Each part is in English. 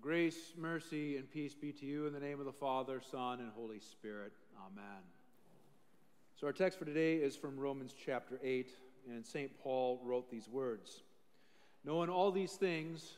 Grace, mercy, and peace be to you in the name of the Father, Son, and Holy Spirit. Amen. So, our text for today is from Romans chapter 8, and St. Paul wrote these words Knowing all these things,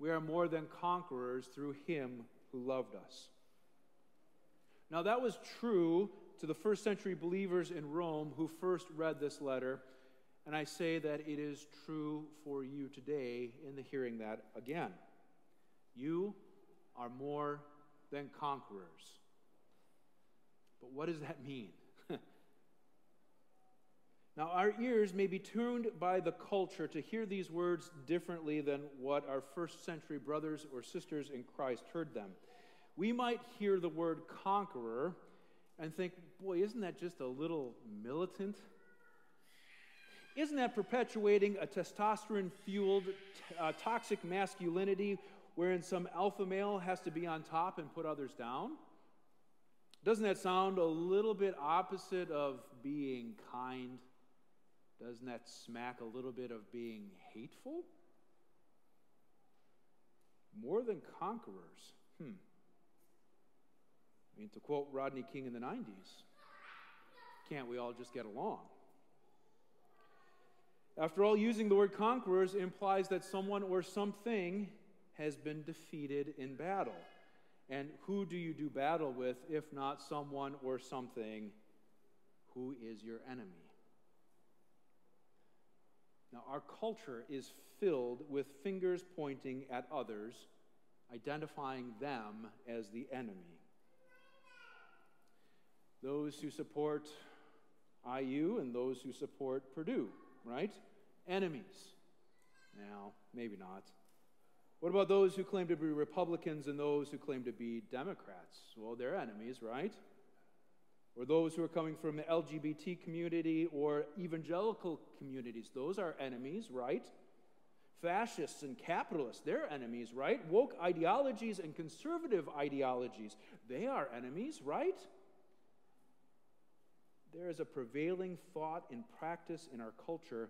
we are more than conquerors through him who loved us. Now, that was true to the first century believers in Rome who first read this letter, and I say that it is true for you today in the hearing that again. You are more than conquerors. But what does that mean? now, our ears may be tuned by the culture to hear these words differently than what our first century brothers or sisters in Christ heard them. We might hear the word conqueror and think, boy, isn't that just a little militant? Isn't that perpetuating a testosterone fueled uh, toxic masculinity wherein some alpha male has to be on top and put others down? Doesn't that sound a little bit opposite of being kind? Doesn't that smack a little bit of being hateful? More than conquerors. Hmm. I mean, to quote Rodney King in the 90s, can't we all just get along? After all, using the word conquerors implies that someone or something has been defeated in battle. And who do you do battle with if not someone or something who is your enemy? Now, our culture is filled with fingers pointing at others, identifying them as the enemy. Those who support IU and those who support Purdue, right? Enemies. Now, maybe not. What about those who claim to be Republicans and those who claim to be Democrats? Well, they're enemies, right? Or those who are coming from the LGBT community or evangelical communities, those are enemies, right? Fascists and capitalists, they're enemies, right? Woke ideologies and conservative ideologies, they are enemies, right? There is a prevailing thought and practice in our culture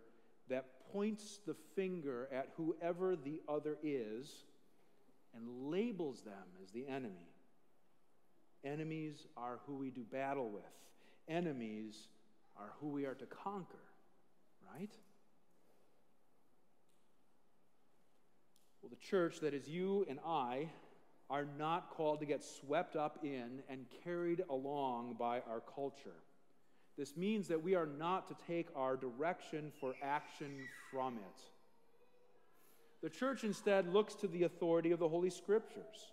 that points the finger at whoever the other is and labels them as the enemy. Enemies are who we do battle with, enemies are who we are to conquer, right? Well, the church, that is you and I, are not called to get swept up in and carried along by our culture. This means that we are not to take our direction for action from it. The church instead looks to the authority of the Holy Scriptures.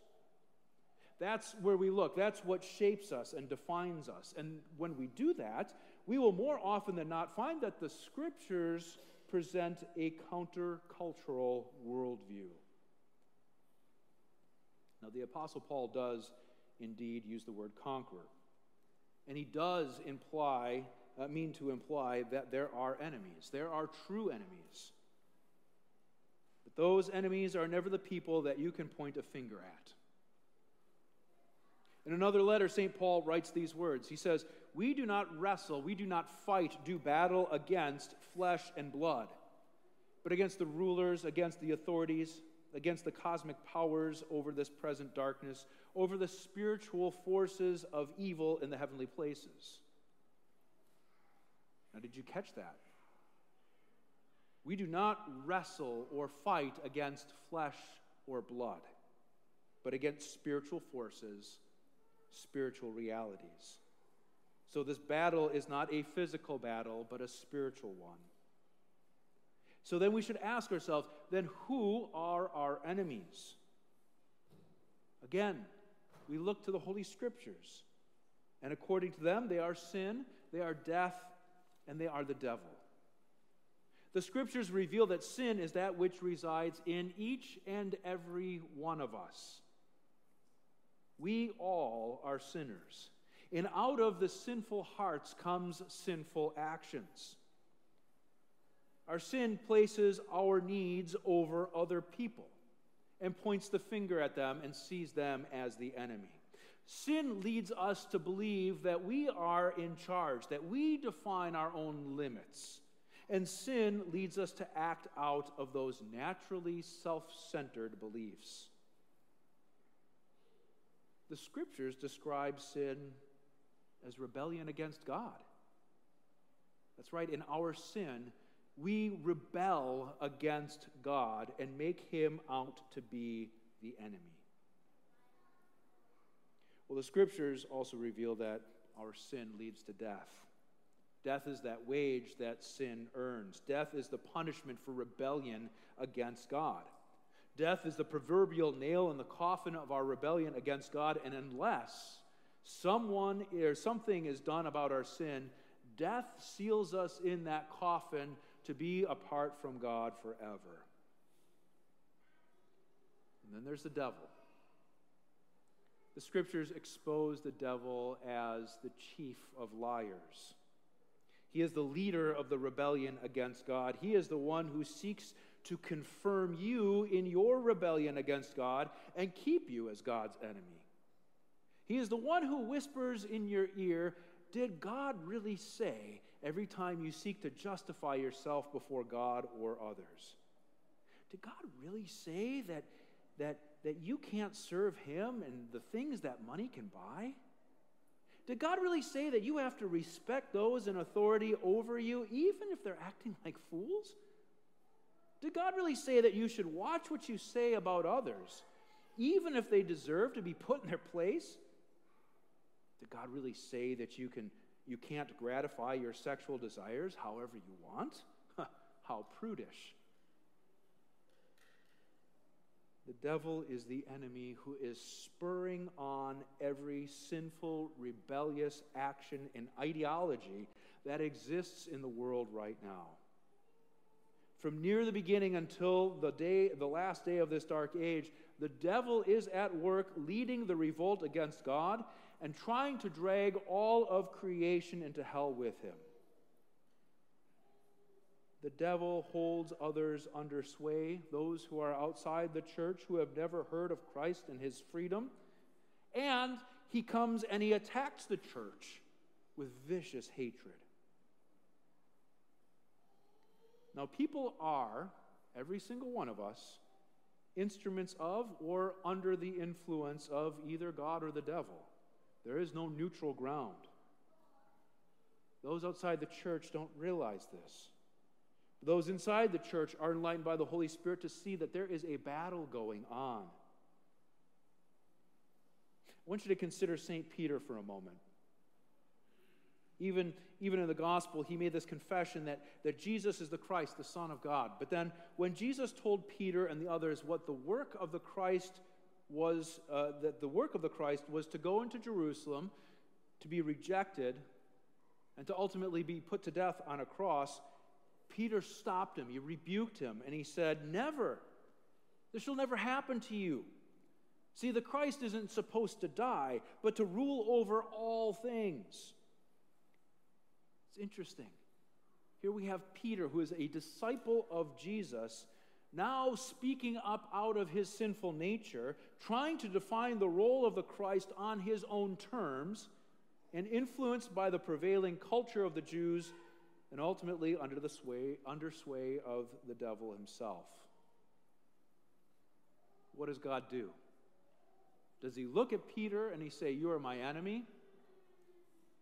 That's where we look. That's what shapes us and defines us. And when we do that, we will more often than not find that the Scriptures present a countercultural worldview. Now, the Apostle Paul does indeed use the word conqueror. And he does imply, uh, mean to imply that there are enemies. There are true enemies. But those enemies are never the people that you can point a finger at. In another letter, St. Paul writes these words. He says, We do not wrestle, we do not fight, do battle against flesh and blood, but against the rulers, against the authorities against the cosmic powers over this present darkness, over the spiritual forces of evil in the heavenly places. Now, did you catch that? We do not wrestle or fight against flesh or blood, but against spiritual forces, spiritual realities. So, this battle is not a physical battle, but a spiritual one. So then we should ask ourselves then who are our enemies? Again, we look to the Holy Scriptures. And according to them, they are sin, they are death, and they are the devil. The Scriptures reveal that sin is that which resides in each and every one of us. We all are sinners. And out of the sinful hearts comes sinful actions. Our sin places our needs over other people and points the finger at them and sees them as the enemy. Sin leads us to believe that we are in charge, that we define our own limits. And sin leads us to act out of those naturally self centered beliefs. the scriptures describe sin as rebellion against God. That's right, in our sin, we rebel against God and make him out to be the enemy. Well, the scriptures also reveal that our sin leads to death. Death is that wage that sin earns. Death is the punishment for rebellion against God. Death is the proverbial nail in the coffin of our rebellion against God, and unless someone or something is done about our sin, death seals us in that coffin to be apart from God forever. And then there's the devil. The scriptures expose the devil as the chief of liars. He is the leader of the rebellion against God. He is the one who seeks to confirm you in your rebellion against God and keep you as God's enemy. He is the one who whispers in your ear, Did God really say every time you seek to justify yourself before God or others? Did God really say that, that, that you can't serve Him and the things that money can buy? Did God really say that you have to respect those in authority over you, even if they're acting like fools? Did God really say that you should watch what you say about others, even if they deserve to be put in their place? Did God really say that you, can, you can't gratify your sexual desires however you want? How prudish. The devil is the enemy who is spurring on every sinful, rebellious action and ideology that exists in the world right now. From near the beginning until the day, the last day of this dark age, the devil is at work leading the revolt against God and trying to drag all of creation into hell with him. The devil holds others under sway, those who are outside the church who have never heard of Christ and his freedom. And he comes and he attacks the church with vicious hatred. Now, people are, every single one of us, instruments of or under the influence of either God or the devil. There is no neutral ground. Those outside the church don't realize this. Those inside the church are enlightened by the Holy Spirit to see that there is a battle going on. I want you to consider St. Peter for a moment. Even, even in the gospel, he made this confession that, that Jesus is the Christ, the Son of God. But then, when Jesus told Peter and the others what the work of the Christ was, uh, that the work of the Christ was to go into Jerusalem, to be rejected, and to ultimately be put to death on a cross, Peter stopped him. He rebuked him, and he said, Never. This shall never happen to you. See, the Christ isn't supposed to die, but to rule over all things. It's interesting. Here we have Peter, who is a disciple of Jesus, now speaking up out of his sinful nature, trying to define the role of the Christ on his own terms, and influenced by the prevailing culture of the Jews, and ultimately under the sway, under sway of the devil himself. What does God do? Does he look at Peter and he say, You are my enemy?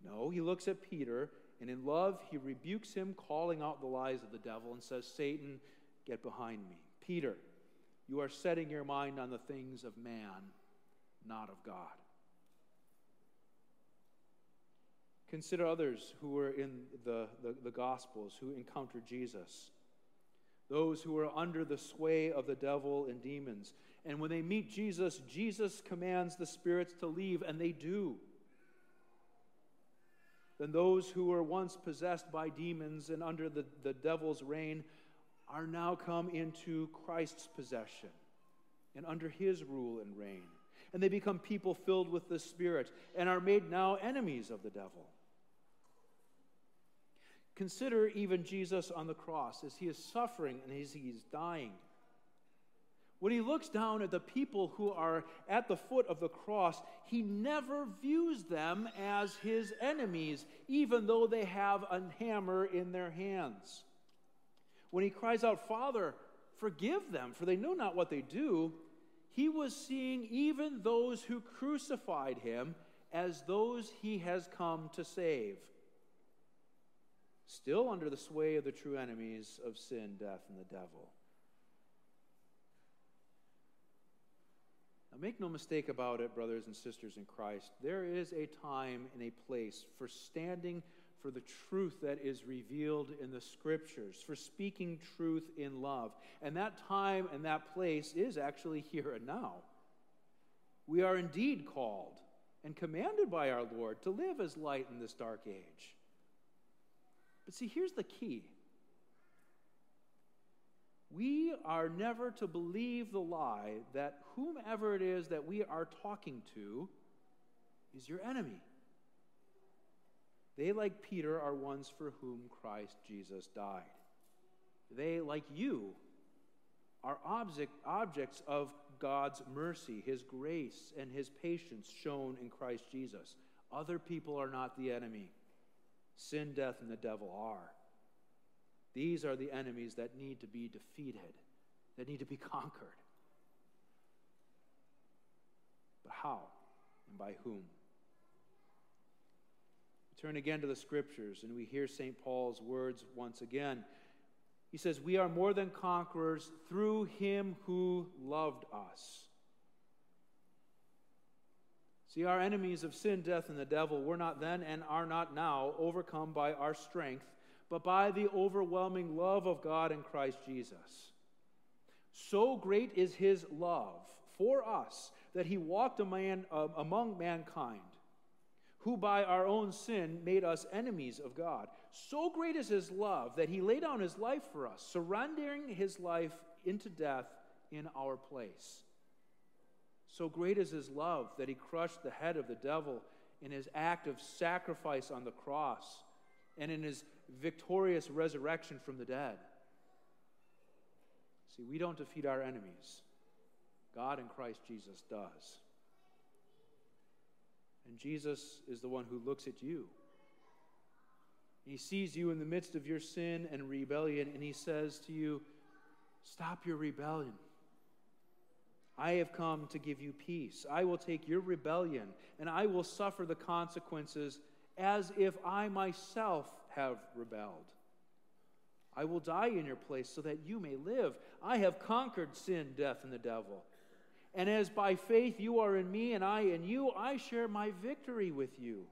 No, he looks at Peter and in love, he rebukes him, calling out the lies of the devil, and says, Satan, get behind me. Peter, you are setting your mind on the things of man, not of God. Consider others who were in the, the, the, Gospels who encountered Jesus. Those who were under the sway of the devil and demons. And when they meet Jesus, Jesus commands the spirits to leave, and they do then those who were once possessed by demons and under the, the devil's reign are now come into Christ's possession and under his rule and reign. And they become people filled with the Spirit and are made now enemies of the devil. Consider even Jesus on the cross as he is suffering and as he is dying. When he looks down at the people who are at the foot of the cross, he never views them as his enemies, even though they have a hammer in their hands. When he cries out, Father, forgive them, for they know not what they do, he was seeing even those who crucified him as those he has come to save. Still under the sway of the true enemies of sin, death, and the devil. Now, make no mistake about it, brothers and sisters in Christ. There is a time and a place for standing for the truth that is revealed in the Scriptures, for speaking truth in love. And that time and that place is actually here and now. We are indeed called and commanded by our Lord to live as light in this dark age. But see, here's the key we are never to believe the lie that whomever it is that we are talking to is your enemy. They, like Peter, are ones for whom Christ Jesus died. They, like you, are object, objects of God's mercy, His grace, and His patience shown in Christ Jesus. Other people are not the enemy. Sin, death, and the devil are. These are the enemies that need to be defeated, that need to be conquered. But how and by whom? Turn again to the scriptures and we hear St. Paul's words once again. He says, We are more than conquerors through him who loved us. See, our enemies of sin, death, and the devil were not then and are not now overcome by our strength, but by the overwhelming love of God in Christ Jesus. So great is his love for us that he walked um, among mankind who by our own sin made us enemies of God. So great is his love that he laid down his life for us, surrendering his life into death in our place. So great is his love that he crushed the head of the devil in his act of sacrifice on the cross and in his victorious resurrection from the dead. See, we don't defeat our enemies, God in Christ Jesus does. And Jesus is the one who looks at you. He sees you in the midst of your sin and rebellion, and he says to you, Stop your rebellion. I have come to give you peace. I will take your rebellion, and I will suffer the consequences as if I myself have rebelled. I will die in your place so that you may live. I have conquered sin, death, and the devil. And as by faith you are in me and I in you, I share my victory with you.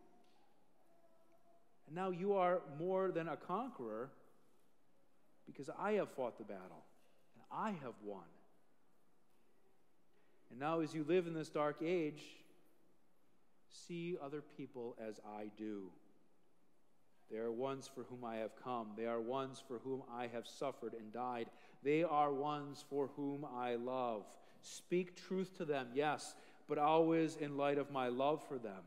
And now you are more than a conqueror because I have fought the battle and I have won. And now, as you live in this dark age, see other people as I do. They are ones for whom I have come. They are ones for whom I have suffered and died. They are ones for whom I love. Speak truth to them, yes, but always in light of my love for them.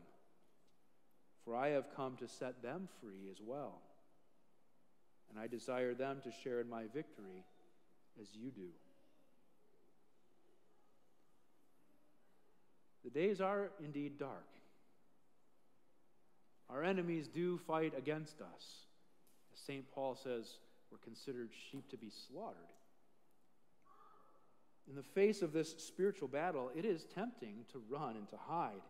For I have come to set them free as well. And I desire them to share in my victory as you do. The days are indeed dark. Our enemies do fight against us. As St. Paul says, we're considered sheep to be slaughtered. In the face of this spiritual battle, it is tempting to run and to hide,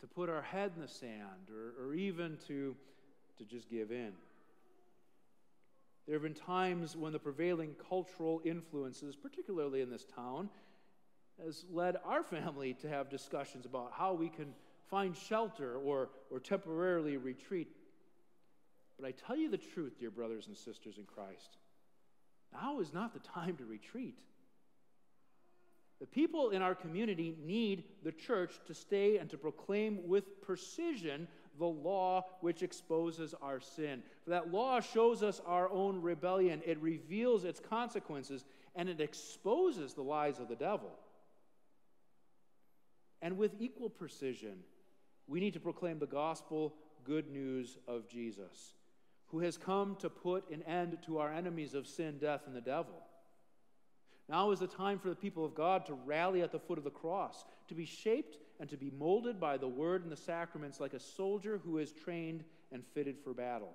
to put our head in the sand, or, or even to, to just give in. There have been times when the prevailing cultural influences, particularly in this town, has led our family to have discussions about how we can find shelter or, or temporarily retreat. But I tell you the truth, dear brothers and sisters in Christ, now is not the time to retreat. The people in our community need the church to stay and to proclaim with precision the law which exposes our sin. For that law shows us our own rebellion, it reveals its consequences, and it exposes the lies of the devil. And with equal precision, we need to proclaim the gospel good news of Jesus, who has come to put an end to our enemies of sin, death, and the devil. Now is the time for the people of God to rally at the foot of the cross, to be shaped and to be molded by the word and the sacraments like a soldier who is trained and fitted for battle.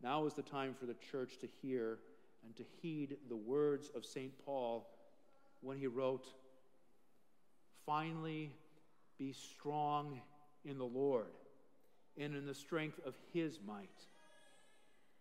Now is the time for the church to hear and to heed the words of St. Paul when he wrote, Finally, be strong in the Lord and in the strength of his might.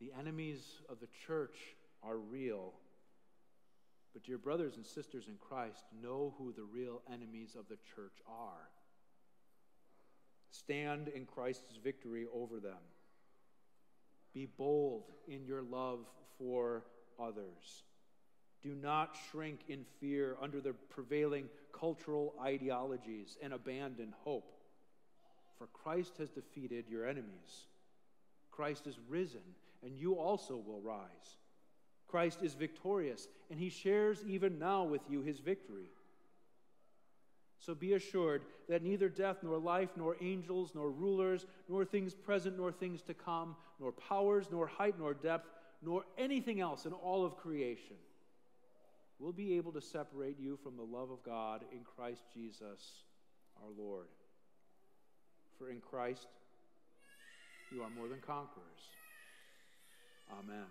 The enemies of the church are real. But, dear brothers and sisters in Christ, know who the real enemies of the church are. Stand in Christ's victory over them. Be bold in your love for others. Do not shrink in fear under the prevailing cultural ideologies and abandon hope. For Christ has defeated your enemies. Christ is risen and you also will rise. Christ is victorious, and he shares even now with you his victory. So be assured that neither death, nor life, nor angels, nor rulers, nor things present, nor things to come, nor powers, nor height, nor depth, nor anything else in all of creation will be able to separate you from the love of God in Christ Jesus our Lord. For in Christ you are more than conquerors. Amen.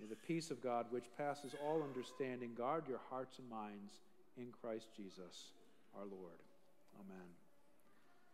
May the peace of God, which passes all understanding, guard your hearts and minds in Christ Jesus our Lord. Amen.